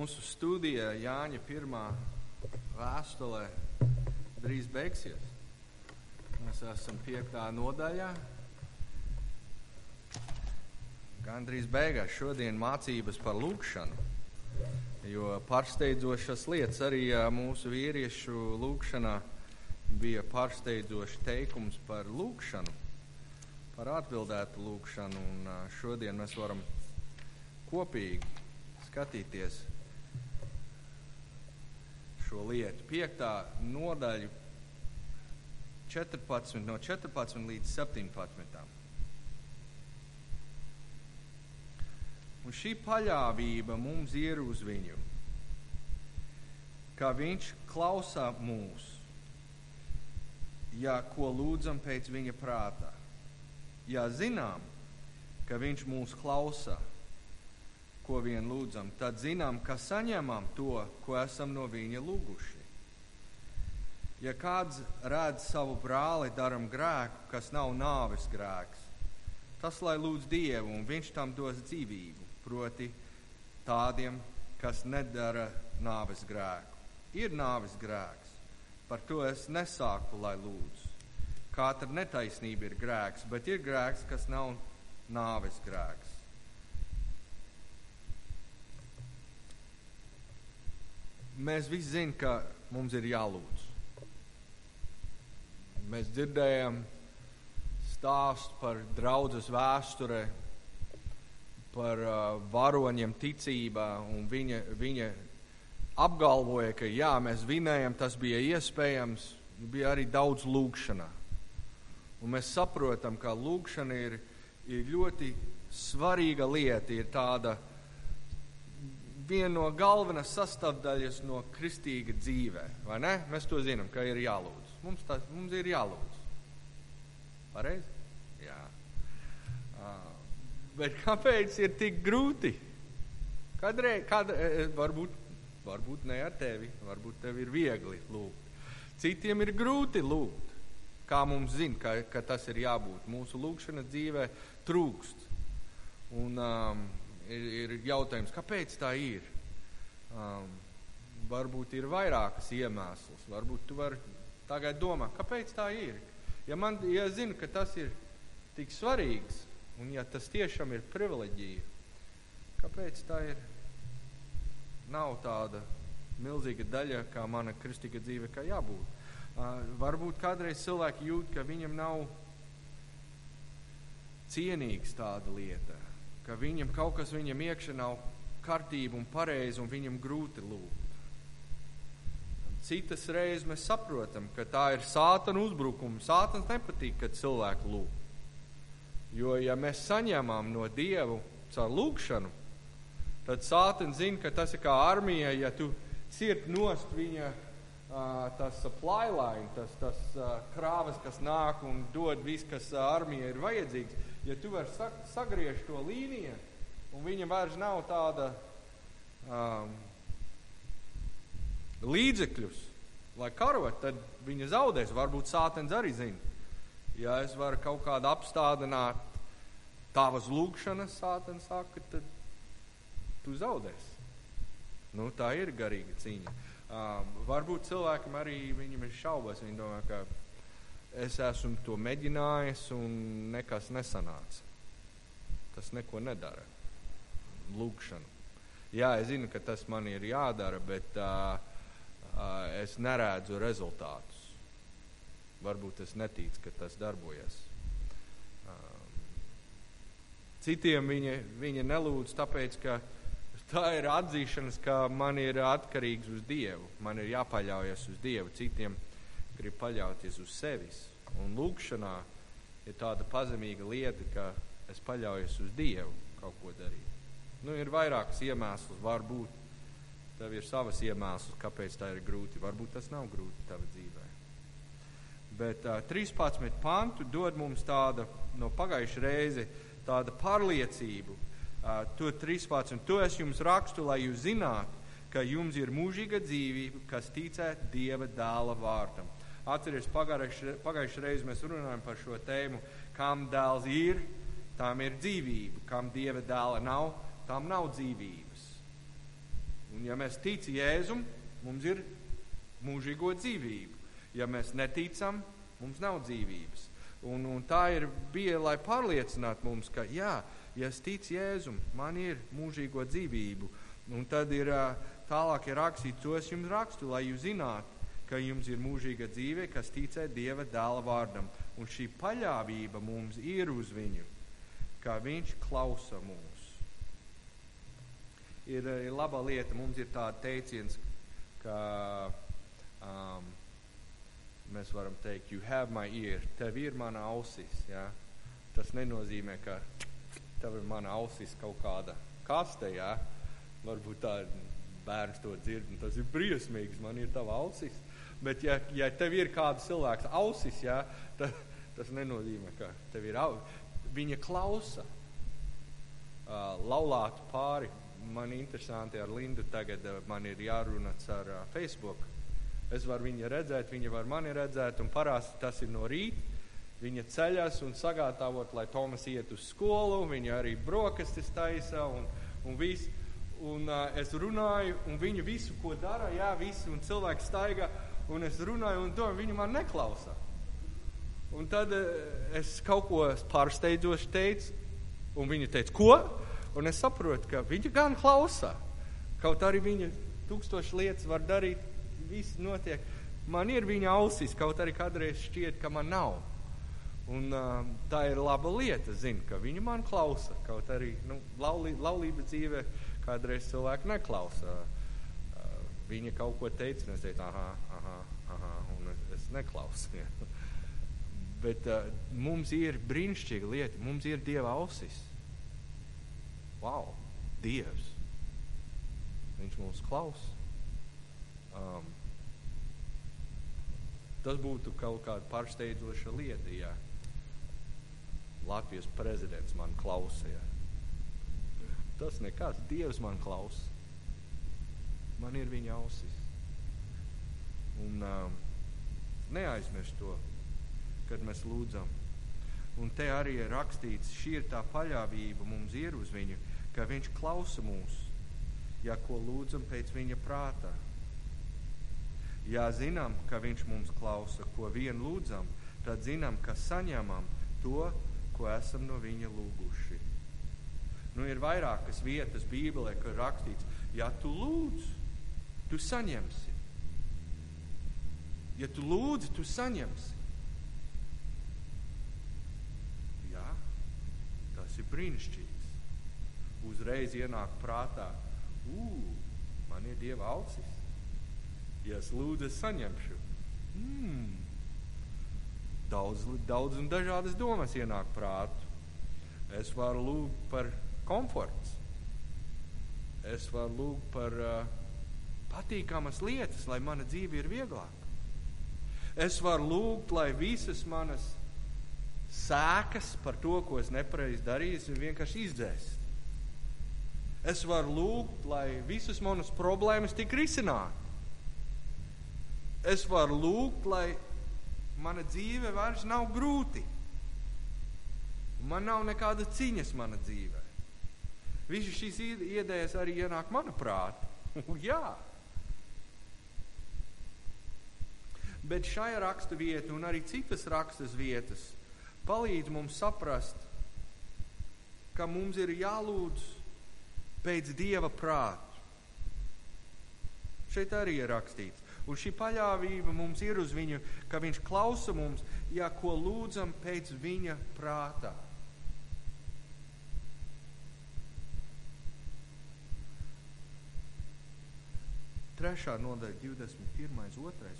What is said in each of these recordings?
Mūsu studija Jāņa pirmā vēstulē drīz beigsies. Mēs esam piektā nodaļā. Gan drīz beigās šodien mācības par lūkšanu. Jo pārsteidzošas lietas arī mūsu vīriešu lūkšanā bija pārsteidzošs teikums par lūkšanu, par atbildētu lūkšanu. Un šodien mēs varam kopīgi skatīties šo lietu. Piektā nodaļa, 14, no 14 līdz 17. Un šī paļāvība mums ir uz viņu, ka viņš klausa mūs, ja ko lūdzam pēc viņa prātā. Ja zinām, ka viņš mūs klausa, ko vien lūdzam, tad zinām, ka saņemam to, ko esam no viņa lūguši. Ja kāds redz savu brāli daram grēku, kas nav nāves grēks, tas lai lūdz Dievu, un viņš tam dos dzīvību, proti tādiem, kas nedara nāves grēku. Ir nāves grēks, par to es nesāku, lai lūdzu. Katra netaisnība ir grēks, bet ir grēks, kas nav nāves grēks. Mēs visi zinām, ka mums ir jālūdz. Mēs dzirdējam stāstu par draudzes vēsturē, par uh, varoņiem ticībā, un viņa, viņa apgalvoja, ka jā, mēs vinējam, tas bija iespējams, bija arī daudz lūgšanā. Un mēs saprotam, ka lūgšana ir, ir ļoti svarīga lieta, ir tāda viena no galvenās sastāvdaļas no kristīga dzīvē. Mēs to zinām, ka ir jālūdz. Mums, tā, mums ir jālūdz. Pareizi? Jā. Uh, bet kāpēc ir tik grūti? Kadreiz, kad, varbūt, varbūt ne ar tevi, varbūt tev ir viegli lūgt. Citiem ir grūti lūgt. Kā mums zina, ka, ka tas ir jābūt. Mūsu lūgšana dzīvē trūkst. Un, um, ir, ir jautājums, kāpēc tā ir? Um, varbūt ir vairākas iemesls. Varbūt tu vari tagad domāt, kāpēc tā ir. Ja man ja zinu, ka tas ir tik svarīgs, un ja tas tiešām ir privileģija, kāpēc tā ir? Nav tāda milzīga daļa, kā mana kristīga dzīve, kā jābūt. Uh, varbūt kādreiz cilvēki jūt, ka viņam nav cienīgs tāda lieta ka viņam kaut kas viņam iekšā nav kārtība un pareizi, un viņam grūti lūgt. Citas reizes mēs saprotam, ka tā ir sātana uzbrukums. Sātans nepatīk, kad cilvēku lūg. Jo, ja mēs saņemam no Dieva caur lūgšanu, tad sātans zina, ka tas ir kā armija, ja tu cirt nost viņa tas supply line, tas, tas krāvas, kas nāk un dod viss, kas armijai ir vajadzīgs ja tu vari sagriezt to līniju, un viņa vairs nav tāda um, līdzekļus, lai karot, tad viņa zaudēs. Varbūt sātens arī zina. Ja es varu kaut kādu apstādināt tavas lūgšanas, sātens saka, tad tu zaudēsi. Nu, tā ir garīga cīņa. Um, varbūt cilvēkam arī viņam ir šaubas. Viņi domā, ka es esmu to mēģinājis un nekas nesanāca. Tas neko nedara. Lūkšana. Jā, es zinu, ka tas man ir jādara, bet uh, uh, es neredzu rezultātus. Varbūt es neticu, ka tas darbojas. Uh, citiem viņa, viņa nelūdz, tāpēc ka tā ir atzīšanas, ka man ir atkarīgs uz Dievu. Man ir jāpaļaujas uz Dievu. Citiem grib paļauties uz sevis. Un lūkšanā ir tāda pazemīga lieta, ka es paļaujos uz Dievu kaut ko darīt. Nu, ir vairākas iemesls, varbūt tev ir savas iemesls, kāpēc tā ir grūti. Varbūt tas nav grūti tavā dzīvē. Bet uh, 13. pantu dod mums tāda no pagājušā reize tāda pārliecība. Uh, to 13. To es jums rakstu, lai jūs zinātu, ka jums ir mūžīga dzīvība, kas ticē Dieva dēla vārtam. Atcerieties, pagājušajā reizē mēs runājam par šo tēmu, kam dēls ir, tam ir dzīvība, kam dieva dēla nav, tam nav dzīvības. Un ja mēs ticam Jēzum, mums ir mūžīgo dzīvību. Ja mēs neticam, mums nav dzīvības. Un, un tā ir bija, lai pārliecinātu mums, ka jā, ja es ticu Jēzum, man ir mūžīgo dzīvību. Un tad ir tālāk ir rakstīts, to es jums rakstu, lai jūs zinātu, ka jums ir mūžīga dzīve, kas ticē Dieva dēla vārdam. Un šī paļāvība mums ir uz viņu, kā viņš klausa mūs. Ir, ir laba lieta, mums ir tāda teiciens, ka um, mēs varam teikt, you have my ear, tev ir mana ausis. Ja? Tas nenozīmē, ka tev ir mana ausis kaut kāda kaste. Ja? Varbūt tā bērns to dzird, un tas ir briesmīgs, man ir tava ausis. Bet, ja, ja tev ir kāda cilvēka ausis, ja, tad tas nenozīmē, ka tev ir ausis. Viņa klausa uh, laulātu pāri. Man ir interesanti ar Lindu tagad, uh, man ir jārunā ar uh, Facebook. Es varu viņu redzēt, viņa var mani redzēt, un parasti tas ir no rīta. Viņa ceļas un sagatavot, lai Tomas iet uz skolu, viņa arī brokastis taisa un, un viss. Un uh, es runāju, un viņa visu, ko dara, jā, visi, un cilvēki staigā un es runāju, un domāju, viņi man neklausa. Un tad eh, es kaut ko pārsteidzoši teicu, un viņa teica, ko? Un es saprotu, ka viņa gan klausa. Kaut arī viņa tūkstoši lietas var darīt, viss notiek. Man ir viņa ausīs, kaut arī kādreiz šķiet, ka man nav. Un, uh, tā ir laba lieta, zinu, ka viņi man klausa. Kaut arī nu, laulī, laulība dzīve kādreiz cilvēku neklausa. Uh, viņa kaut ko teica, un es teicu, ah, aha, aha, un es neklausu. Ja. Bet uh, mums ir brīnišķīga lieta, mums ir Dieva ausis. Wow, Dievs! Viņš mūs klausa. Um, tas būtu kaut kāda pārsteidzoša lieta, ja Latvijas prezidents man klausīja. Tas nekas, Dievs man klausa. Man ir viņa ausis. Un um, neaizmirst to, kad mēs lūdzam. Un te arī ir rakstīts, šī ir tā paļāvība mums ir uz viņu, ka viņš klausa mūs, ja ko lūdzam pēc viņa prātā. Ja zinām, ka viņš mums klausa, ko vien lūdzam, tad zinām, ka saņemam to, ko esam no viņa lūguši. Nu, ir vairākas vietas Bībelē, kur rakstīts, ja tu lūdz, tu saņemsi. Ja tu lūdzi, tu saņemsi. Jā, tas ir brīnišķīgs. Uzreiz ienāk prātā, ugh, man ir dieva ausis. Ja es lūdzu, es saņemšu. Mm. Daudz, daudz un dažādas domas ienāk prātu. Es varu lūgt par komforts. Es varu lūgt par uh, patīkamas lietas, lai mana dzīve ir vieglāka. Es varu lūgt, lai visas manas sēkas par to, ko es nepareizi darīju, ir vienkārši izdzēst. Es varu lūgt, lai visas manas problēmas tik risinātu. Es varu lūgt, lai mana dzīve vairs nav grūti. Man nav nekāda ciņas mana dzīvē. Visas šīs idejas arī ienāk manā prātā. Jā, Bet šai rakstu vieta un arī citas rakstas vietas palīdz mums saprast, ka mums ir jālūdz pēc Dieva prāta. Šeit arī ir rakstīts. Un šī paļāvība mums ir uz viņu, ka viņš klausa mums, ja ko lūdzam pēc viņa prātā. Trešā nodaļa, 21. 2.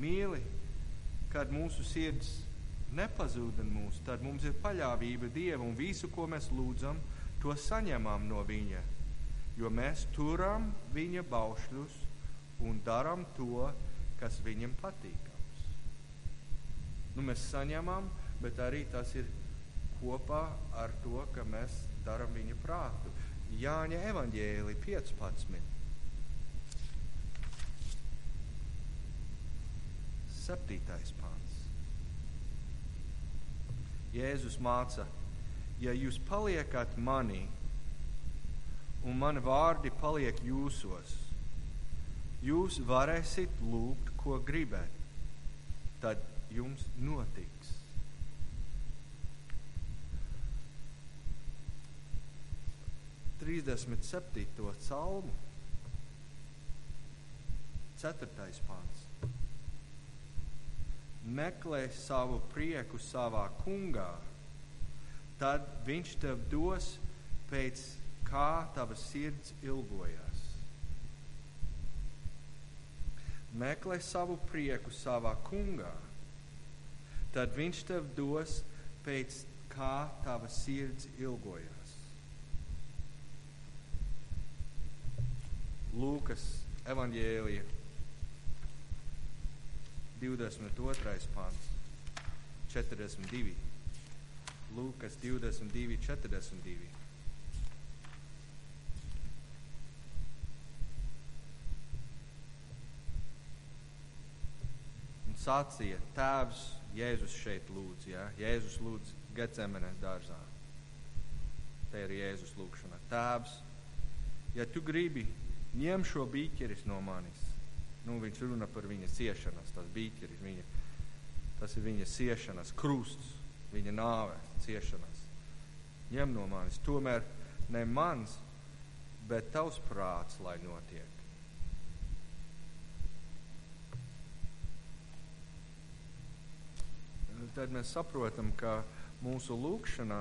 Mīli, kad mūsu sirds nepazūda mūsu, tad mums ir paļāvība Dievam un visu, ko mēs lūdzam, to saņemam no Viņa. Jo mēs turam Viņa baušļus un darām to, kas Viņam patīkams. Nu, mēs saņemam, bet arī tas ir kopā ar to, ka mēs darām Viņa prātu. Jāņa evaņģēli 15. Septītais pāns. Jēzus māca, ja jūs paliekat manī un mani vārdi paliek jūsos. Jūs varēsiet lūgt, ko gribat, tad jums notiks. Trīsdesmit septīto salmu, ceturtais pāns. Meklē savu prieku savā kungā, tad viņš tev dos pēc kā tava sirds ilgojas. Meklē savu prieku savā kungā, tad viņš tev dos pēc kā tava sirds ilgojas. Lūkas evanģēlija 22. pāns 42. Lūkas 22, 42. sacīja, Tēvs, Jēzus šeit lūdz, ja? Jēzus lūdz Gecemenes dārzā. Te ir Jēzus lūgšana. Tēvs, ja tu gribi, ņem šo bīķeris no manis. Nu, viņš runā par viņa ciešanas, tas bīķeris, viņa, tas ir viņa ciešanas, krusts, viņa nāve, ciešanas. Ņem no manis. Tomēr ne mans, bet tavs prāts, lai notiek. tad mēs saprotam, ka mūsu lūkšanā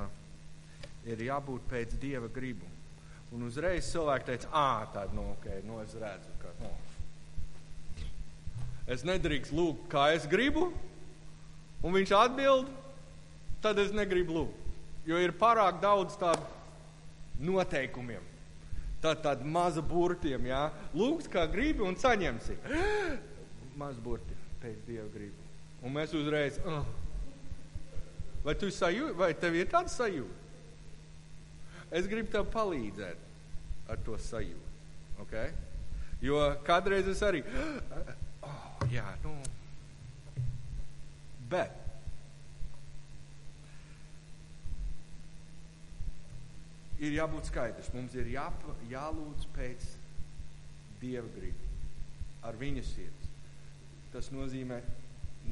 ir jābūt pēc Dieva gribu. Un uzreiz cilvēki teica, ah, tāda, nu, ok, nu, es redzu, ka, nu, es nedrīkst lūgt, kā es gribu, un viņš atbild, tad es negribu lūgt. Jo ir pārāk daudz tādu noteikumiem. Tad tāda maza burtiem, jā, lūgt, kā gribi, un saņemsi. Maz burti pēc Dieva gribu. Un mēs uzreiz, uh, Vai, sajūti, vai tev ir tāda sajūta? Es gribu tev palīdzēt ar to sajūtu. Okay? Jo kādreiz es arī, oh, jā, nu, bet ir jābūt skaidrs. Mums ir jā, jālūdz pēc dieva gribu, ar viņa sirds. Tas nozīmē,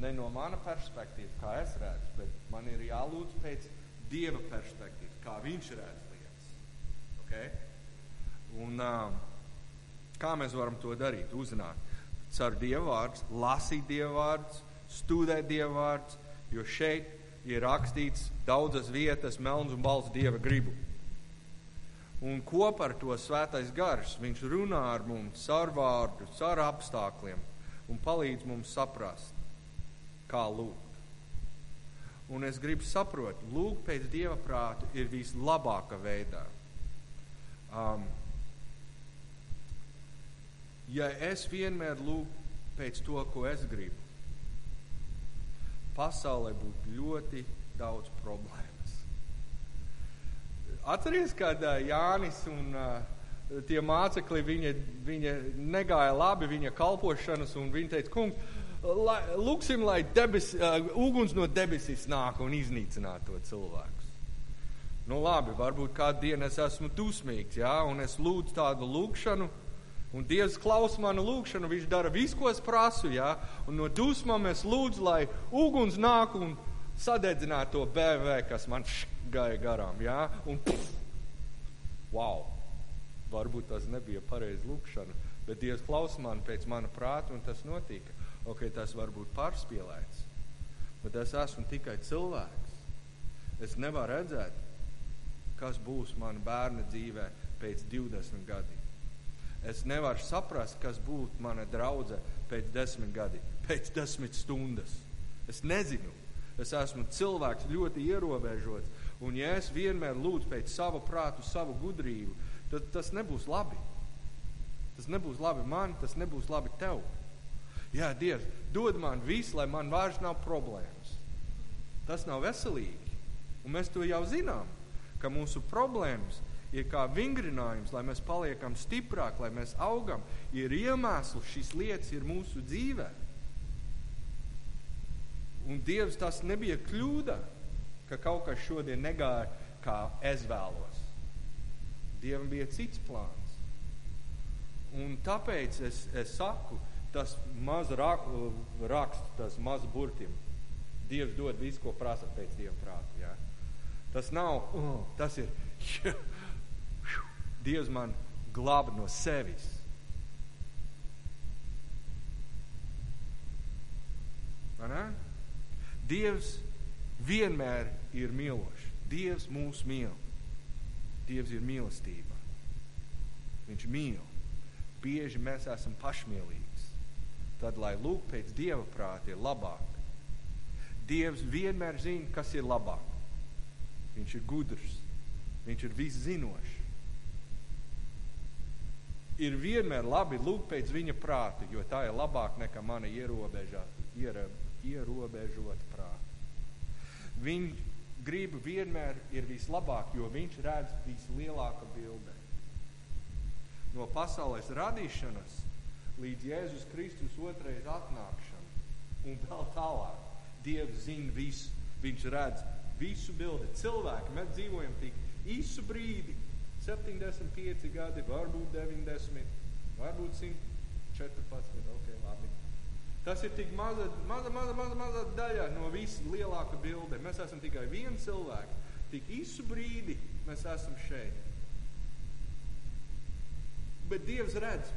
ne no mana perspektīvas, kā es redzu, bet man ir jālūdz pēc Dieva perspektīvas, kā Viņš redz lietas. Okay? Un, uh, kā mēs varam to darīt? Uzzināt caur Dieva vārdu, lasīt Dieva vārdus, studēt Dieva vārdus, jo šeit ir rakstīts daudzas vietas, melns un balts Dieva gribu. Un kopā ar to svētais gars viņš runā ar mums caur vārdu, caur apstākļiem un palīdz mums saprast kā lūgt. Un es gribu saprast, lūgt pēc dieva prāta ir vislabākā veidā. Um, ja es vienmēr lūgtu pēc to, ko es gribu, pasaulē būtu ļoti daudz problēmas. Atcerieties, kad uh, Jānis un uh, tie mācekļi, viņa, viņa negāja labi viņa kalpošanas, un viņa teica, kungs, lai, lūksim, lai debes, uh, uguns no debesīs nāk un iznīcinātu to cilvēku. Nu, labi, varbūt kādu dienu es esmu dusmīgs, jā, un es lūdzu tādu lūgšanu, un Dievs klausa manu lūgšanu, Viņš dara visu, ko es prasu, jā, un no dusmām es lūdzu, lai uguns nāk un sadedzinātu to BV, kas man gāja garām, jā, un pff, wow, varbūt tas nebija pareizi lūgšana, bet Dievs klausa man pēc mana prāta, un tas notika. Ok, tas var būt pārspīlēts, bet es esmu tikai cilvēks. Es nevaru redzēt, kas būs mana bērna dzīvē pēc 20 gadiem. Es nevaru saprast, kas būtu mana draudzene pēc desmit gadiem, pēc desmit stundas. Es nezinu. Es esmu cilvēks ļoti ierobežots, un ja es vienmēr lūdzu pēc sava prātu, savu gudrību, tad tas nebūs labi. Tas nebūs labi man, tas nebūs labi tev. Jā, Dievs, dod man visu, lai man vairs nav problēmas. Tas nav veselīgi. Un mēs to jau zinām, ka mūsu problēmas ir kā vingrinājums, lai mēs paliekam stiprāki, lai mēs augam. Ir iemesls, šīs lietas ir mūsu dzīvē. Un Dievs tas nebija kļūda, ka kaut kas šodien negāja, kā es vēlos. Dievam bija cits plāns. Un tāpēc es, es saku, tas maz rak, raksts, tas maz burtim. Dievs dod visu, ko prasa pēc Dieva prāta. Ja? Tas nav, tas ir, Dievs man glāba no sevis. Dievs vienmēr ir mīlošs. Dievs mūs mīl. Dievs ir mīlestība. Viņš mīl. Bieži mēs esam pašmīlīgi. Tad, lai lūk pēc Dieva prāta, ir labāk. Dievs vienmēr zina, kas ir labāk. Viņš ir gudrs, viņš ir viszinošs. Ir vienmēr labi lūgt pēc viņa prāta, jo tā ir labāk nekā mana ierobežā, iere, ierobežot prāta. Viņa griba vienmēr ir vislabāk, jo viņš redz vislielāko bildi. No pasaules radīšanas līdz Jēzus Kristus otrais atnākšanai un vēl tālāk. Dievs zina visu, viņš redz visu bildi. Cilvēki, mēs dzīvojam tik īsu brīdi, 75 gadi, varbūt 90, varbūt 114. Okay, labi. Tas ir tik maza, maza, maza, maza, maza daļa no visas lielāka bilde. Mēs esam tikai viens cilvēks. Tik īsu brīdi mēs esam šeit. Bet Dievs redz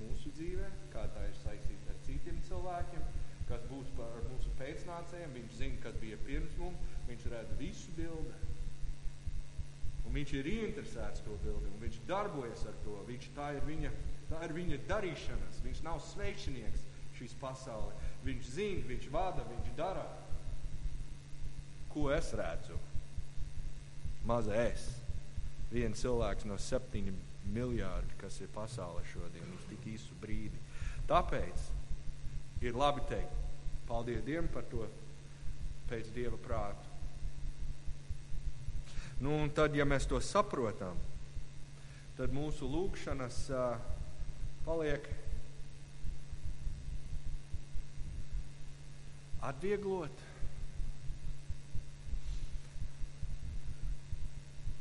mūsu dzīvē, kā tā ir saistīta ar citiem cilvēkiem, kas būs par mūsu pēcnācējiem. Viņš zina, kas bija pirms mums. Viņš redz visu bildi. Un viņš ir ieinteresēts to bildi, un viņš darbojas ar to. Viņš, tā, ir viņa, tā ir viņa darīšanas. Viņš nav sveicinieks šīs pasaules. Viņš zina, viņš vada, viņš dara. Ko es redzu? Maza es. Viens cilvēks no septiņiem miljārdi, kas ir pasaulē šodien, uz tik īsu brīdi. Tāpēc ir labi teikt, paldies Dievam par to pēc Dieva prātu. Nu, un tad, ja mēs to saprotam, tad mūsu lūgšanas uh, paliek atvieglot.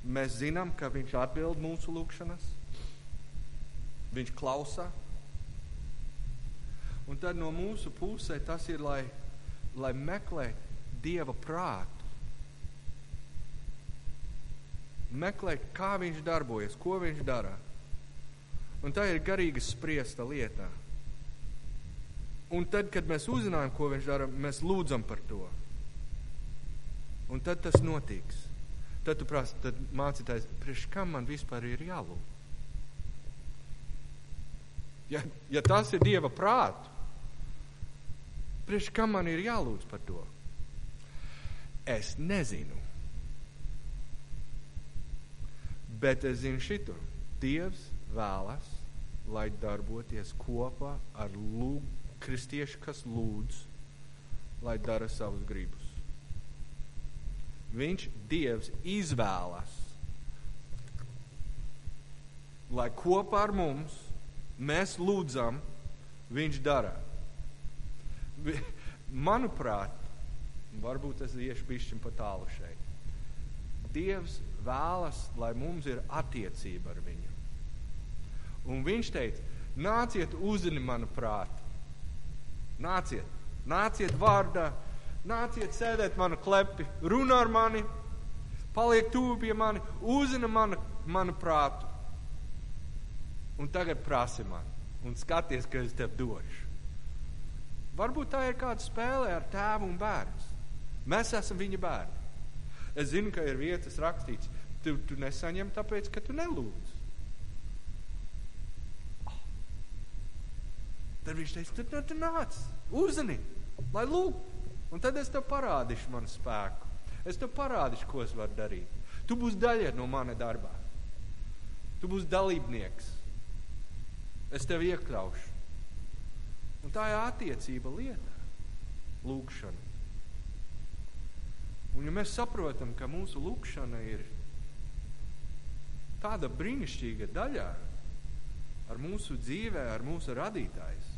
Mēs zinām, ka Viņš atbild mūsu lūgšanas, Viņš klausa. Un tad no mūsu pusē tas ir, lai, lai meklē Dieva prātu. Meklē, kā Viņš darbojas, ko Viņš dara. Un tā ir garīga spriesta lieta. Un tad, kad mēs uzzinājām, ko viņš dara, mēs lūdzam par to. Un tad tas notiks. Tad tu prasi, tad mācītājs, priekš kam man vispār ir jālūdz? Ja, ja tas ir Dieva prāts, priekš kam man ir jālūdz par to? Es nezinu. Bet es zinu šito. Dievs vēlas, lai darboties kopā ar lūgumu kristieši, kas lūdz, lai dara savus gribus. Viņš, Dievs, izvēlas, lai kopā ar mums mēs lūdzam, Viņš dara. Manuprāt, varbūt es iešu pišķiņu pa tālu šeit. Dievs vēlas, lai mums ir attiecība ar viņu. Un viņš teica, nāciet uzzini manu prātu. Nāciet, nāciet vārdā, nāciet sēdēt manu klepi, runā ar mani, paliek tuvu pie mani, uzzina manu, manu prātu. Un tagad prasi man, un skaties, ka es tev došu. Varbūt tā ir kāda spēle ar tēvu un bērnu. Mēs esam viņa bērni. Es zinu, ka ir vietas rakstīts, tu, tu nesaņem tāpēc, ka tu nelūdz. Tad viņš teica, tad, tad nāc, uzzini, lai lūk, un tad es tev parādīšu manu spēku. Es tev parādīšu, ko es varu darīt. Tu būsi daļa no mana darbā. Tu būsi dalībnieks. Es tev iekļaušu. Un tā ir attiecība lieta, lūkšana. Un ja mēs saprotam, ka mūsu lūkšana ir tāda brīnišķīga daļā ar mūsu dzīvē, ar mūsu radītājs.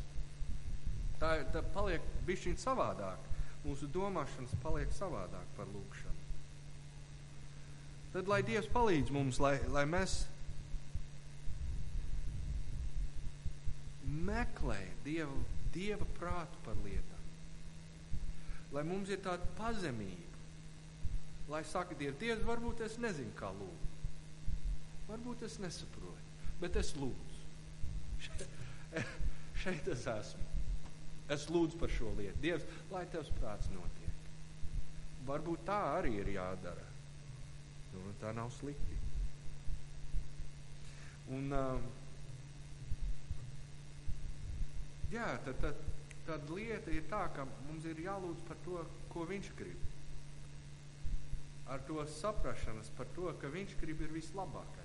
Tā, tā paliek bišķiņ savādāk. Mūsu domāšanas paliek savādāk par lūkšanu. Tad lai Dievs palīdz mums, lai, lai mēs meklējam Dievu, Dieva prātu par lietām. Lai mums ir tāda pazemība, lai saka, Dievs, Dievs varbūt es nezinu, kā lūgt. Varbūt es nesaprotu, bet es lūdzu. Šeit, es esmu. Es lūdzu par šo lietu. Dievs, lai tevs prāts notiek. Varbūt tā arī ir jādara. Nu, tā nav slikti. Un, uh, jā, tad, tad, tad lieta ir tā, ka mums ir jālūdz par to, ko viņš grib. Ar to saprašanas par to, ka viņš grib ir vislabākais.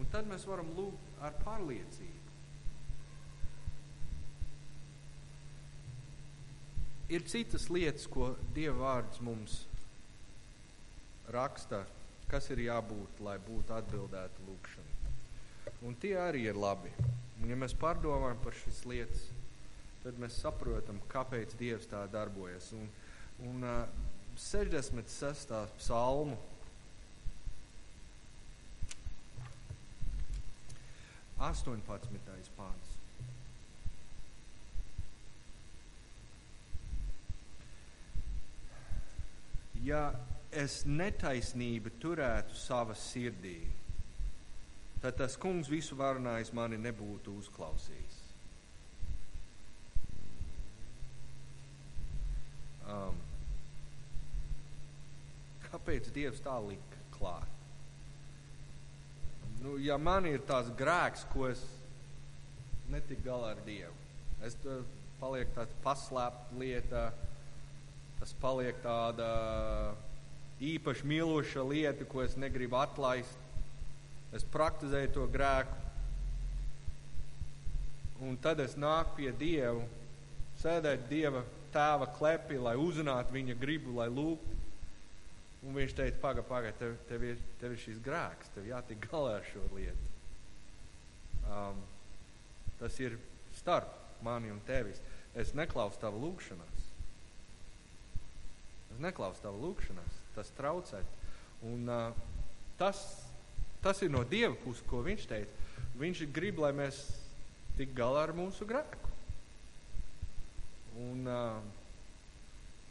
Un tad mēs varam lūgt ar pārliecību. Ir citas lietas, ko Dieva vārds mums raksta, kas ir jābūt, lai būtu atbildēta lūkšana. Un tie arī ir labi. Un, ja mēs pārdomājam par šīs lietas, tad mēs saprotam, kāpēc Dievs tā darbojas. Un, un uh, 66. psalmu. Astoņpadsmitais pāns. Ja es netaisnību turētu savā sirdī, tad tas kungs visu varonājis mani nebūtu uzklausījis. Um, kāpēc Dievs tā lika klāt? Nu, ja man ir tās grēks, ko es netiku galā ar Dievu, es palieku tāds paslēpta lieta, tas paliek tāda īpaši mīloša lieta, ko es negribu atlaist es praktizēju to grēku. Un tad es nāku pie Dieva, sēdēt Dieva tēva klepī, lai uzzinātu viņa gribu, lai lūgtu. Un viņš teica, pagaidi, pagaidi, tev, tev, ir, tev ir šis grēks, tev jātiek galā ar šo lietu. Um, tas ir starp mani un tevis. Es neklausu tavu lūgšanās. Es neklausu tavu lūgšanās. Tas traucē. Un uh, tas Tas ir no Dieva puses, ko viņš teica. Viņš grib, lai mēs tik galā ar mūsu grēku. Un, uh,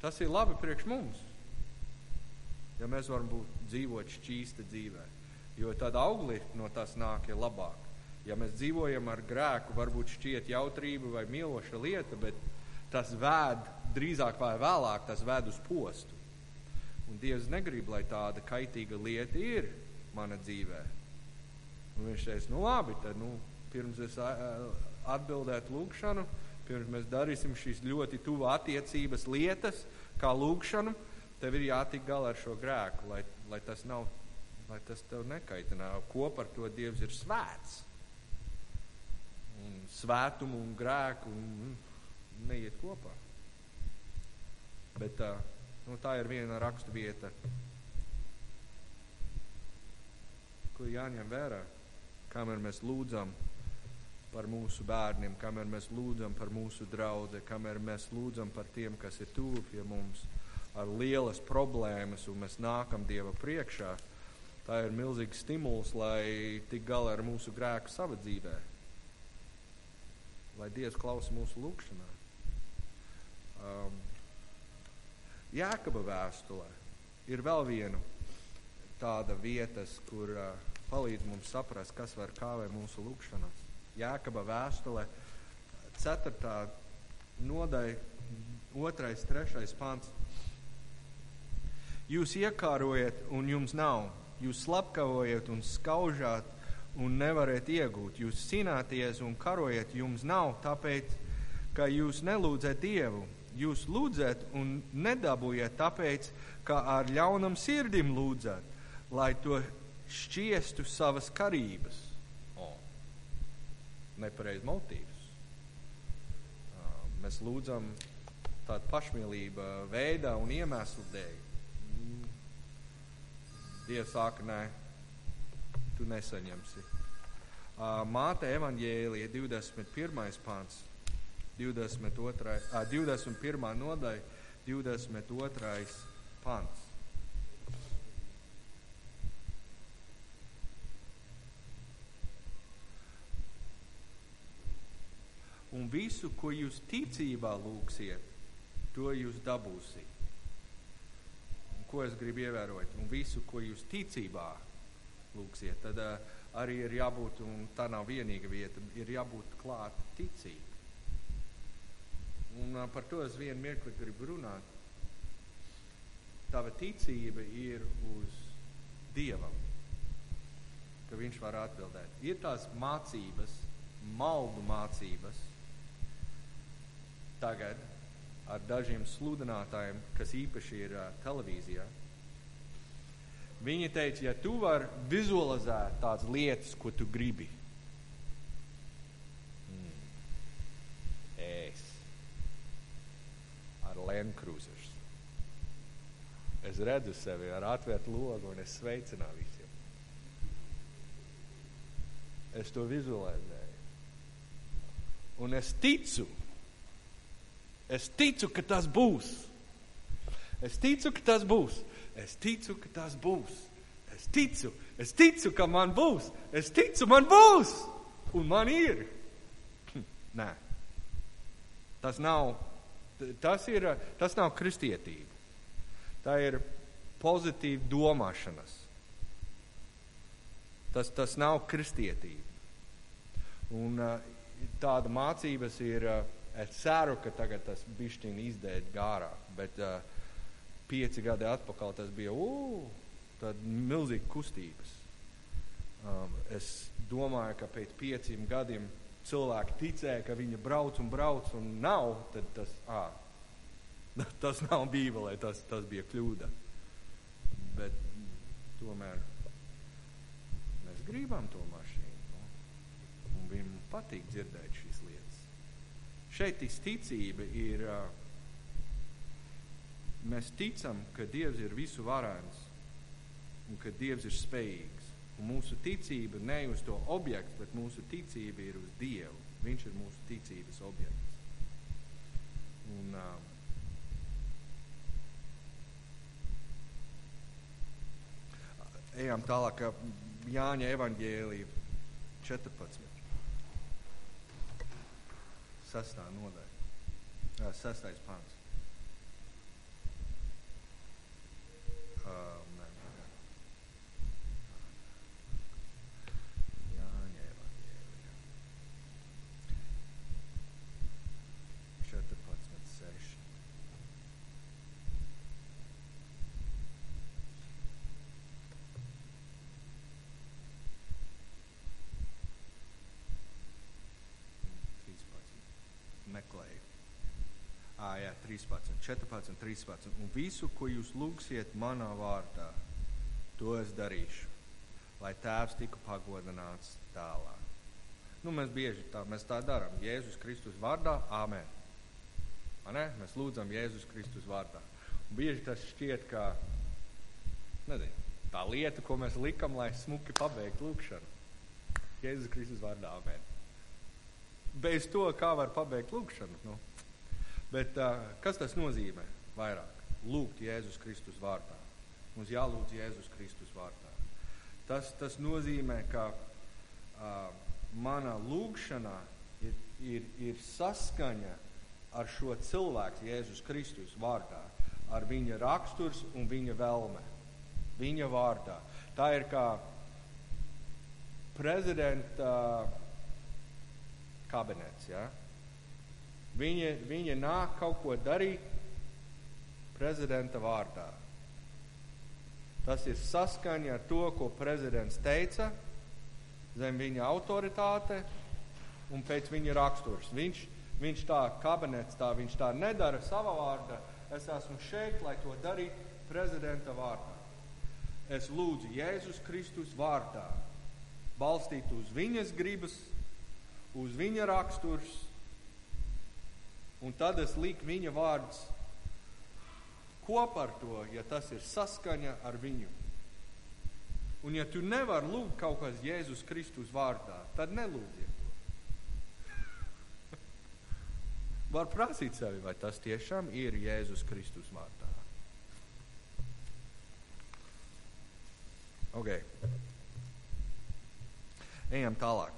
tas ir labi priekš mums, ja mēs varam būt dzīvot šķīsta dzīvē. Jo tad augli no tās nāk ir labāk. Ja mēs dzīvojam ar grēku, varbūt šķiet jautrība vai mīloša lieta, bet tas vēd drīzāk vai vēlāk, tas vēd uz postu. Un Dievs negrib, lai tāda kaitīga lieta ir mana dzīvē. Un viņš teica, nu labi, tad nu, pirms es atbildētu lūgšanu, pirms mēs darīsim šīs ļoti tuvu attiecības lietas, kā lūgšanu, tev ir jātik galā ar šo grēku, lai, lai tas nav, lai tas tev nekaitinā. Ko par to Dievs ir svēts? Un svētumu un grēku un, un neiet kopā. Bet uh, nu, tā ir viena rakstu vieta, ko jāņem vērā, kamēr mēs lūdzam par mūsu bērniem, kamēr mēs lūdzam par mūsu draugu, kamēr mēs lūdzam par tiem, kas ir tuvu pie mums, ar lielas problēmas, un mēs nākam Dieva priekšā. Tā ir milzīgs stimuls, lai tik galā ar mūsu grēku savā dzīvē, lai Dievs klausa mūsu lūgšanā. Um, Jēkaba vēstulē ir vēl viena tāda vietas, kur uh, palīdz mums saprast, kas var kāvēt mūsu lūgšanās. Jēkaba vēstule, 4. nodaļa, 2. 3. pants. Jūs iekārojat, un jums nav. Jūs slepkavojat un skaužat, un nevarat iegūt. Jūs cīnāties un karojat, jums nav, tāpēc, ka jūs nelūdzat Dievu. Jūs lūdzat un nedabūjat, tāpēc, ka ar ļaunam sirdim lūdzat, lai to šķiestu savas karības. Oh. Nepareiz motīvs. Mēs lūdzam tādu pašmīlību veidā un iemeslu dēļ. Dievs saka, nē, tu nesaņemsi. Māte evaņģēlija 21. pāns, 22. Uh, 21. nodaļa, 22. pāns. visu, ko jūs ticībā lūgsiet, to jūs dabūsiet. Ko es gribu ievērot? Un visu, ko jūs ticībā lūgsiet, tad uh, arī ir jābūt, un tā nav vienīga vieta, ir jābūt klāt ticība. Un uh, par to es vienu mirkli gribu runāt. Tava ticība ir uz Dievam, ka Viņš var atbildēt. Ir tās mācības, maldu mācības, tagad ar dažiem sludinātājiem, kas īpaši ir uh, televīzijā. Viņi teica, ja tu vari vizualizēt tādas lietas, ko tu gribi, mm. es ar Land Cruisers. Es redzu sevi ar atvērtu logu un es sveicināju visiem. Es to vizualizēju. Un es ticu, es ticu, ka tas būs. Es ticu, ka tas būs. Es ticu, ka tas būs. Es ticu, es ticu, ka man būs. Es ticu, man būs. Un man ir. Nē. Tas nav, tas ir, tas nav kristietība. Tā ir pozitīva domāšanas. Tas, tas nav kristietība. Un tāda mācības ir, es ceru, ka tagad tas bišķiņ izdēļ gārāk, bet uh, pieci gadi atpakaļ tas bija ū, milzīgi kustības. Um, es domāju, ka pēc pieciem gadiem cilvēki ticēja, ka viņa brauc un brauc un nav, tad tas, ā, tas nav bībelē, tas, tas bija kļūda. Bet tomēr mēs gribam to mašīnu. Un viņam patīk dzirdēt. Šeit ticība ir. Mēs ticam, ka Dievs ir visu varants un ka Dievs ir spējīgs. Un mūsu ticība ne uz to objektu, bet mūsu ticība ir uz Dievu. Viņš ir mūsu ticības objekts. Un, uh, ejam tālāk, Jāņa evaņģēlija 14. Sastā nodaļa. Sastais pants. meklēju. 13, 14, 13. Un visu, ko jūs lūgsiet manā vārdā, to es darīšu, lai tēvs tiku pagodināts tālāk. Nu, mēs bieži tā, mēs tā darām. Jēzus Kristus vārdā, Āmen. Mēs lūdzam Jēzus Kristus vārdā. Un bieži tas šķiet kā nezinu, tā lieta, ko mēs likam, lai smuki pabeigtu lūgšanu. Jēzus Kristus vārdā, Āmen bez to, kā var pabeigt lūgšanu. Nu. Bet uh, kas tas nozīmē vairāk? Lūgt Jēzus Kristus vārdā. Mums jālūdz Jēzus Kristus vārdā. Tas, tas nozīmē, ka uh, mana lūgšana ir, ir, ir saskaņa ar šo cilvēku Jēzus Kristus vārdā, ar viņa raksturs un viņa vēlme, viņa vārdā. Tā ir kā prezidenta uh, kabinets. Ja? Viņa, viņa nāk kaut ko darīt prezidenta vārdā. Tas ir saskaņa ar to, ko prezidents teica, zem viņa autoritāte un pēc viņa raksturs. Viņš, viņš tā kabinets, tā, viņš tā nedara savā vārdā. Es esmu šeit, lai to darītu prezidenta vārdā. Es lūdzu Jēzus Kristus vārdā, balstīt uz viņas gribas, uz viņa raksturs, un tad es liku viņa vārdus kopā ar to, ja tas ir saskaņa ar viņu. Un ja tu nevari lūgt kaut kas Jēzus Kristus vārdā, tad nelūdziet to. Var prasīt sevi, vai tas tiešām ir Jēzus Kristus vārdā. Ok. Ejam tālāk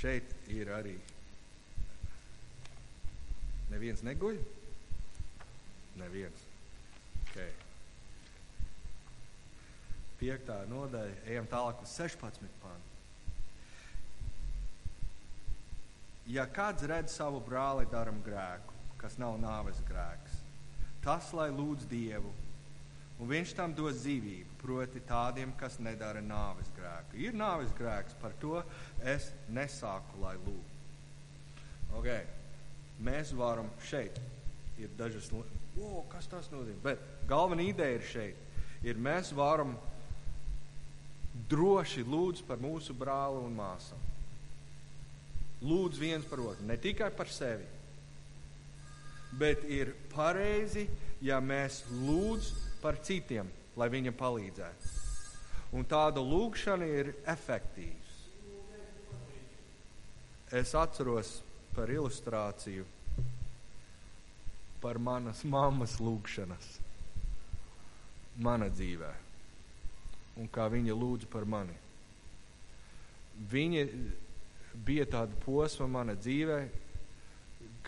šeit ir arī Neviens neguļ? Neviens. Okay. Piektā nodaļa, ejam tālāk uz 16. pāntu. Ja kāds redz savu brāli daram grēku, kas nav nāves grēks, tas lai lūdz Dievu, un viņš tam dos dzīvību, proti tādiem, kas nedara nāves grēku. Ir nāves grēks, par to es nesāku, lai lūgtu. Okay. Mēs varam šeit, ir dažas lietas, kas tas nozīmē, bet galvenā ideja ir šeit. Ir mēs varam droši lūdzu par mūsu brāli un māsu. Lūdzu viens par otru, ne tikai par sevi. Bet ir pareizi, ja mēs lūdzam par citiem, lai viņam palīdzētu. Un tāda lūkšana ir efektīva. Es atceros par ilustrāciju par manas mammas lūgšanas mana dzīvē un kā viņa lūdza par mani. Viņa bija tāda posma mana dzīvē,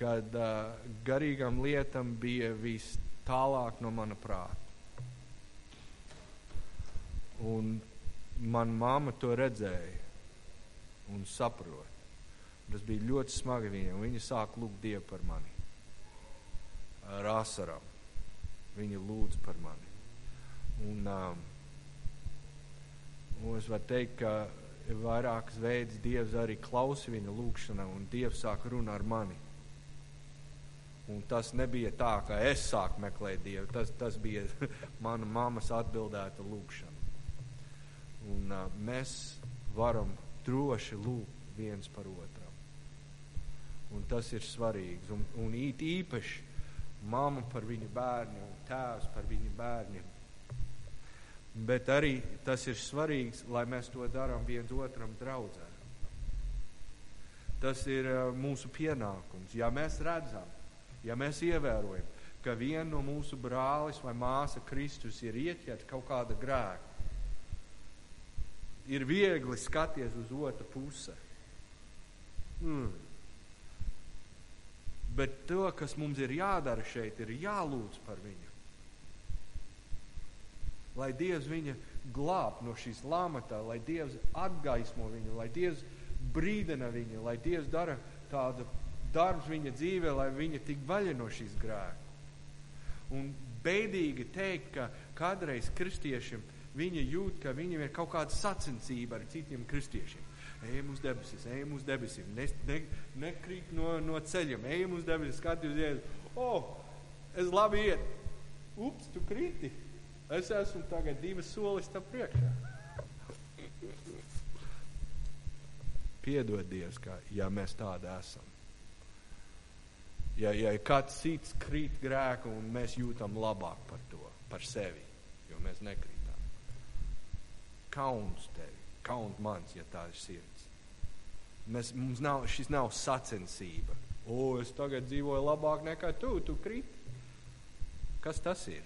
kad uh, garīgām lietām bija vis tālāk no mana prāta. Un man mamma to redzēja un saprot. Tas bija ļoti smagi viņai, un viņa sāka lūgt Dievu par mani. Ar asarām. Viņa lūdz par mani. Un, um, un es varu teikt, ka ir vairākas veids Dievs arī klausa viņa lūgšanā, un Dievs sāk runāt ar mani. Un tas nebija tā, ka es sāku meklēt Dievu. Tas, tas bija mana mammas atbildēta lūgšana. Un uh, mēs varam droši lūgt viens par otru. Un tas ir svarīgs. Un, un it īpaši mamma par viņu bērniem, un tēvs par viņu bērniem. Bet arī tas ir svarīgs, lai mēs to darām viens otram draudzē. Tas ir uh, mūsu pienākums. Ja mēs redzam, ja mēs ievērojam, ka viena no mūsu brālis vai māsa Kristus ir ieķerta kaut kāda grēka, ir viegli skaties uz otru pusi. Mm. Bet to, kas mums ir jādara šeit, ir jālūdz par viņu. Lai Dievs viņu glāb no šīs lamatā, lai Dievs atgaismo viņu, lai Dievs brīdina viņu, lai Dievs dara tādu darbu viņa dzīvē, lai viņa tik vaļa no šīs grēka. Un beidīgi teikt, ka kādreiz kristiešiem viņi jūt, ka viņiem ir kaut kāda sacensība ar citiem kristiešiem. Ejam uz debesīs, ejam uz debesīm, ne, ne, nekrīt no, no ceļiem, ejam uz debesīm, skaties uz jēzu. O, oh, es labi iet. Ups, tu kriti. Es esmu tagad divas solis tā priekšā. Piedod Dievs, ka, ja mēs tādi esam. Ja, ja kāds cits krīt grēku un mēs jūtam labāk par to, par sevi, jo mēs nekrīt kauns tevi, kauns mans, ja tā ir sirds. Mēs, mums nav, šis nav sacensība. O, es tagad dzīvoju labāk nekā tu, tu kriti. Kas tas ir?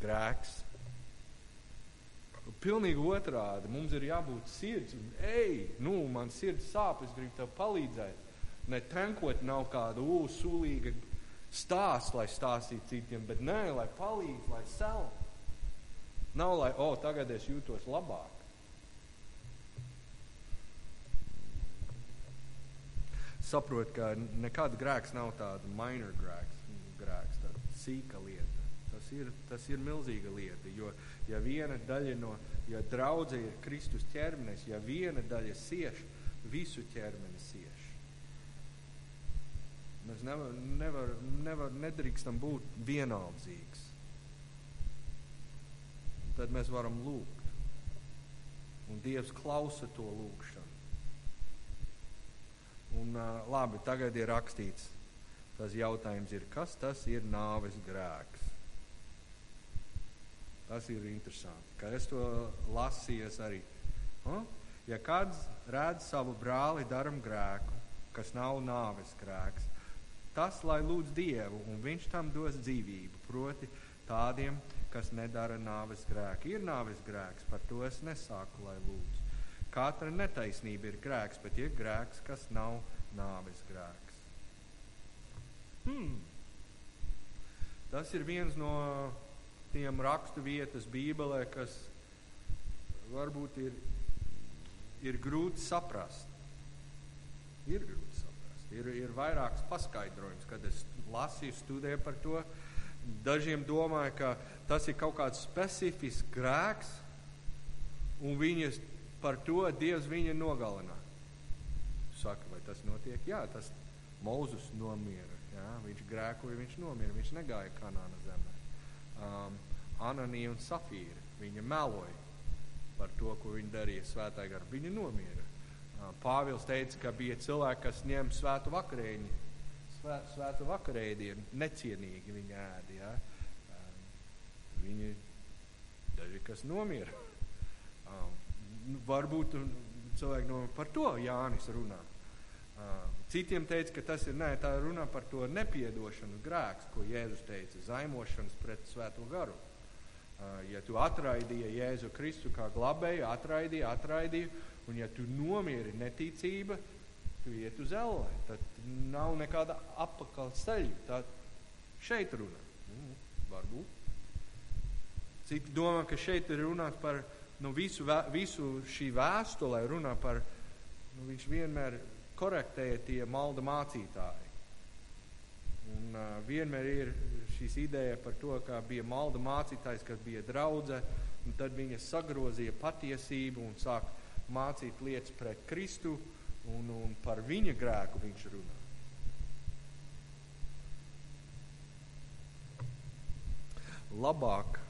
Grēks. Pilnīgi otrādi. Mums ir jābūt sirds. Ej, nu, man sirds sāp, es gribu tev palīdzēt. Ne tenkot nav kāda ūsulīga stāsts, lai stāstītu citiem, bet nē, lai palīdz, lai selp. Nav lai, o, tagad es jūtos labāk. Saprot, ka nekāda grēks nav tāda minor grēks, grēks tāda sīka lieta. Tas ir, tas ir milzīga lieta, jo ja viena daļa no, ja draudze ir Kristus ķermenis, ja viena daļa cieš, visu ķermeni cieš. Mēs nevar, nevar, nevar, nedrīkstam būt vienaldzīgs tad mēs varam lūgt. Un Dievs klausa to lūgšanu. Un, labi, tagad ir rakstīts, tas jautājums ir, kas tas ir nāves grēks? Tas ir interesanti, ka es to lasīju arī. Huh? Ja kāds redz savu brāli daram grēku, kas nav nāves grēks, tas lai lūdz Dievu, un viņš tam dos dzīvību, proti tādiem, kas nedara nāves grēku. Ir nāves grēks, par to es nesāku, lai lūdzu. Katra netaisnība ir grēks, bet ir grēks, kas nav nāves grēks. Hmm. Tas ir viens no tiem rakstu vietas Bībelē, kas varbūt ir, ir grūti saprast. Ir grūti saprast. Ir, ir vairākas paskaidrojums, kad es lasīju, studēju par to. Dažiem domāju, ka tas ir kaut kāds specifisks grēks, un viņas par to Dievs viņa nogalina. Saka, vai tas notiek? Jā, tas Mūzus nomira. Jā, viņš grēkoja, viņš nomira, viņš negāja Kanāna zemē. Um, Ananija un Safīra, viņa meloja par to, ko viņi darīja svētā garā. Viņa nomira. Uh, Pāvils teica, ka bija cilvēki, kas ņem svētu vakarēņu, svē, svētu vakarēdienu, necienīgi viņa ēda. Ja? Um, viņi daži, kas nomira. Um, varbūt cilvēki no, par to Jānis runā. Citiem teica, ka tas ir nē, tā runā par to nepiedošanas grēks, ko Jēzus teica, zaimošanas pret svēto garu. Ja tu atraidīji Jēzu Kristu kā glabēju, atraidīji, atraidīji, un ja tu nomieri neticība, tu iet uz ellē, tad nav nekāda apakaļceļa. Tad šeit runā. Mm, varbūt. Citi domā, ka šeit ir runāts par nu, visu, visu šī vēstulē runā par, nu, viņš vienmēr korektēja tie malda mācītāji. Un uh, vienmēr ir šīs ideja par to, ka bija malda mācītājs, kas bija draudze, un tad viņa sagrozīja patiesību un sāk mācīt lietas pret Kristu, un, un par viņa grēku viņš runā. Labāk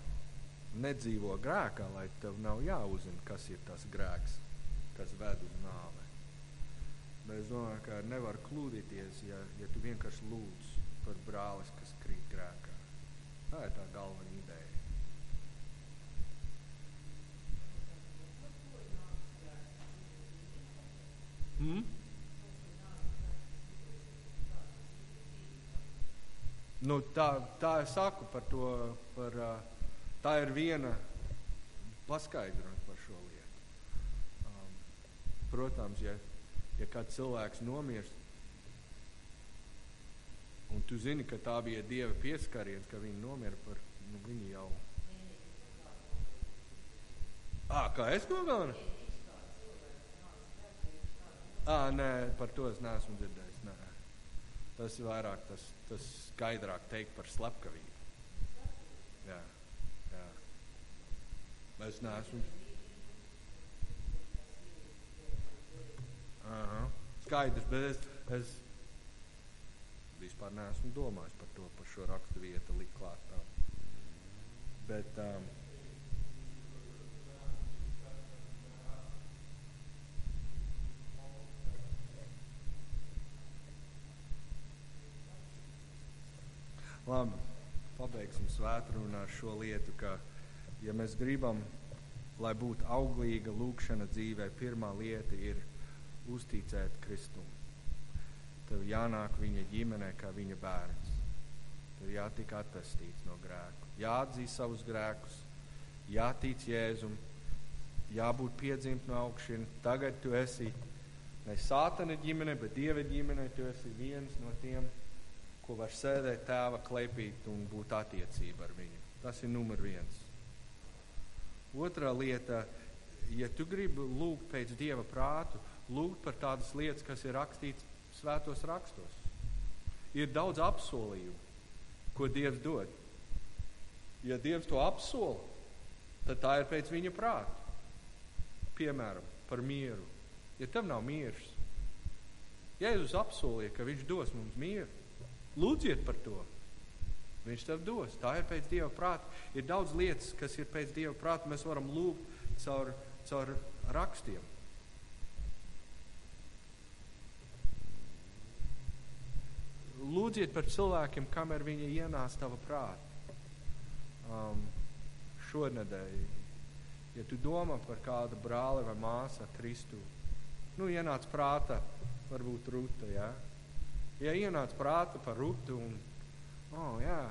nedzīvo grēkā, lai tev nav jāuzzina, kas ir tas grēks, kas ved uz nāvi. Bet es domāju, ka nevar kļūdīties, ja, ja tu vienkārši lūdz par brālis, kas krīt grēkā. Tā ir tā galvenā ideja. Hmm? Nu, tā, tā es saku par to, par uh, Tā ir viena paskaidrojuma par šo lietu. Um, protams, ja, ja kāds cilvēks nomirst, un tu zini, ka tā bija Dieva pieskariens, ka viņi nomira par nu, viņu jau. À, kā es nogalinu? À, nē, par to es neesmu dzirdējis. Nē. Tas ir vairāk, tas, tas skaidrāk teikt par slepkavību. Jā. Es neesmu. Aha, skaidrs, bet es, es vispār neesmu domājis par to, par šo rakstu vietu likt klāt tā. Bet, um, Labi, pabeigsim svētkrunu ar šo lietu, ka ja mēs gribam, lai būtu auglīga lūkšana dzīvē, pirmā lieta ir uzticēt Kristum. Tev jānāk viņa ģimenē kā viņa bērns. Tev jātik atpestīts no grēku. Jāatzīst savus grēkus, jātic Jēzum, jābūt piedzimt no augšiem. Tagad tu esi ne sātana ģimene, bet dieva ģimene. Tu esi viens no tiem, ko var sēdēt tēva klēpīt un būt attiecība ar viņu. Tas ir numur viens. Otra lieta, ja tu gribi lūgt pēc dieva prātu, lūgt par tādas lietas, kas ir rakstīts svētos rakstos. Ir daudz apsolījumu, ko Dievs dod. Ja Dievs to apsola, tad tā ir pēc viņa prāta. Piemēram, par mieru. Ja tev nav miers, Jēzus apsolīja, ka Viņš dos mums mieru. Lūdziet par to! Viņš tev dos. Tā ir pēc Dieva prāta. Ir daudz lietas, kas ir pēc Dieva prāta. Mēs varam lūgt caur, caur rakstiem. Lūdziet par cilvēkiem, kamēr viņi ienāca tava prāta. Um, šonadēļ, ja tu domā par kādu brāli vai māsu Kristu, nu, ienāca prāta, varbūt Ruta, ja? Ja ienāca prāta par Rutu un oh, jā,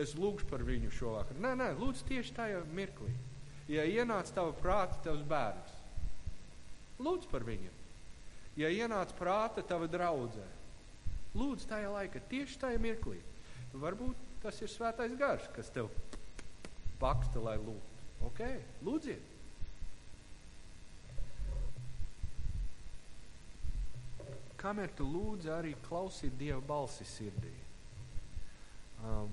es lūgšu par viņu šovakar. Nē, nē, lūdzu tieši tajā mirklī. Ja ienāca tava prāta, tavs bērns, lūdzu par viņu. Ja ienāca prāta tava draudzē, Lūdzu tajā laikā, tieši tajā mirklī. Varbūt tas ir svētais gars, kas tev paksta, lai lūgtu. Ok, lūdziet. Kamēr tu lūdzi, arī klausīt Dieva balsi sirdī. Um,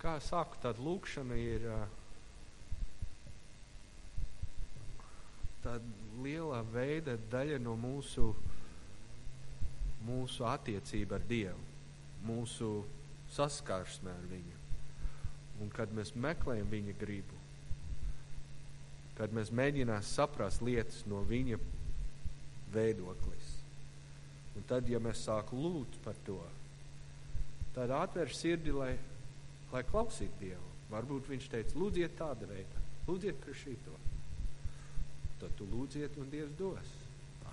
kā saku, tāda lūkšana ir uh, tāda liela veida daļa no mūsu, mūsu attiecība ar Dievu, mūsu saskarsme ar Viņu. Un kad mēs meklējam Viņa gribu, kad mēs mēģinām saprast lietas no Viņa veidoklis. Un tad, ja mēs sākam lūgt par to, tad atver sirdi, lai, lai klausītu Dievu. Varbūt viņš teica, lūdziet tāda veida, lūdziet par šito. Tad tu lūdziet, un Dievs dos.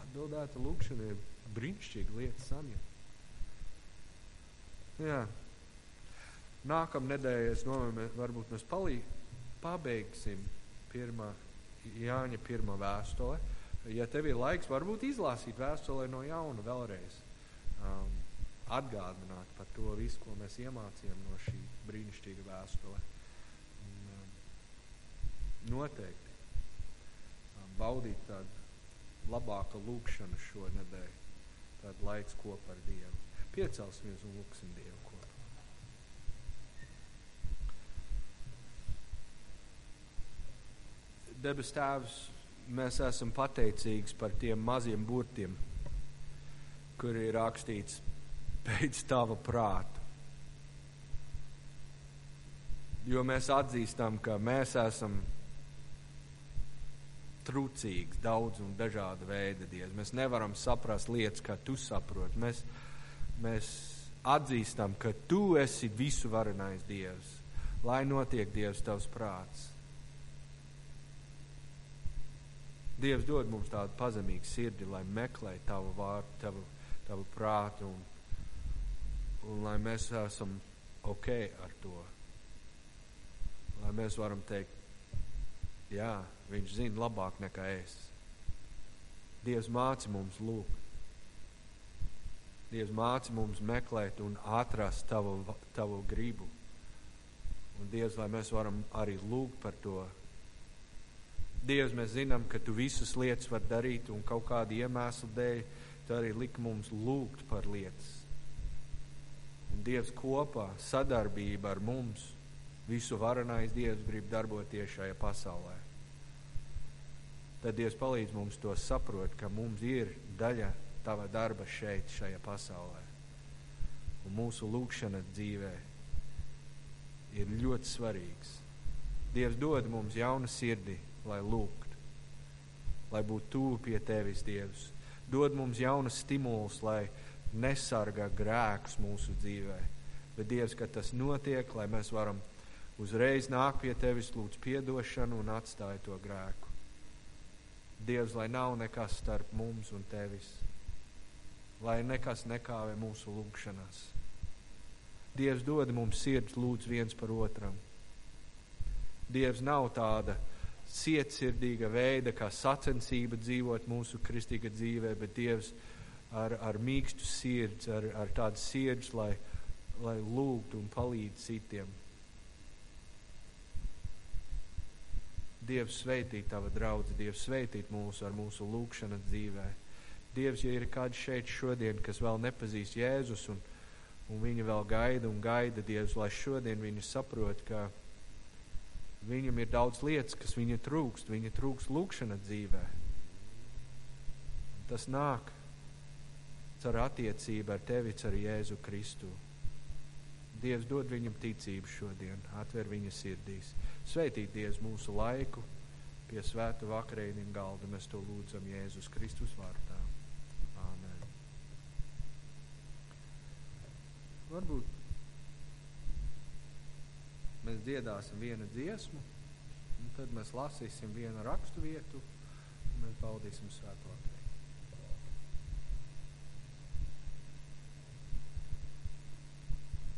Atbildēta lūkšana ir brīnišķīga lieta saņemt. Jā. Nākamā nedēļa, es domāju, varbūt mēs palī, pabeigsim pirmā, Jāņa pirmā vēstule. Ja tev ir laiks, varbūt izlasīt vēstulē no jauna vēlreiz. Um, atgādināt par to visu, ko mēs iemācījām no šī brīnišķīga vēstule. Un, um, noteikti um, baudīt tādu labāku lūkšanu šo nedēļu, tādu laiks kopā ar Dievu. Piecelsimies un lūksim Dievu kopā. Debes Tēvs, mēs esam pateicīgi par tiem maziem burtiem, kur ir rakstīts pēc tava prāta. Jo mēs atzīstam, ka mēs esam trūcīgs, daudz un dažāda veida dievs. Mēs nevaram saprast lietas, kā tu saproti. Mēs, mēs atzīstam, ka tu esi visu varenais dievs. Lai notiek dievs tavs prāts. Dievs dod mums tādu pazemīgu sirdi, lai meklētu tavu vārdu, tavu, tavu prātu, un, un lai mēs esam ok ar to. Lai mēs varam teikt, jā, viņš zina labāk nekā es. Dievs māci mums lūgt. Dievs māci mums meklēt un atrast tavu, tavu gribu. Un Dievs, lai mēs varam arī lūgt par to, Dievs, mēs zinām, ka tu visas lietas var darīt, un kaut kāda iemesla dēļ tu arī lik mums lūgt par lietas. Un Dievs kopā, sadarbība ar mums, visu varenais Dievs grib darboties šajā pasaulē. Tad Dievs palīdz mums to saprot, ka mums ir daļa tava darba šeit, šajā pasaulē. Un mūsu lūkšana dzīvē ir ļoti svarīgs. Dievs dod mums jaunu sirdi, lai lūgtu, lai būtu tuvu pie tevis, Dievs. Dod mums jaunas stimulus, lai nesargā grēkus mūsu dzīvē. Bet, Dievs, ka tas notiek, lai mēs varam uzreiz nākt pie tevis, lūdz piedošanu un atstāj to grēku. Dievs, lai nav nekas starp mums un tevis, lai nekas nekāvē mūsu lūgšanās. Dievs dod mums sirds lūdz viens par otram. Dievs nav tāda cietsirdīga veida, kā sacensība dzīvot mūsu kristīga dzīvē, bet Dievs ar, ar mīkstu sirds, ar, ar tādu sirds, lai, lai lūgtu un palīdz citiem. Dievs sveitīt tava draudz, Dievs sveitīt mūsu ar mūsu lūgšana dzīvē. Dievs, ja ir kāds šeit šodien, kas vēl nepazīst Jēzus un, un viņi vēl gaida un gaida Dievs, lai šodien viņi saprot, ka Viņam ir daudz lietas, kas viņa trūkst. Viņa trūkst lūkšana dzīvē. Tas nāk caur attiecību ar tevi, ar Jēzu Kristu. Dievs dod viņam ticību šodien, atver viņa sirdīs. Sveitīt Dievs mūsu laiku pie svēta vakarēniem galda. Mēs to lūdzam Jēzus Kristus vārdā. Āmen. Varbūt mēs dziedāsim vienu dziesmu, un tad mēs lasīsim vienu rakstu vietu, un mēs baudīsim svēto.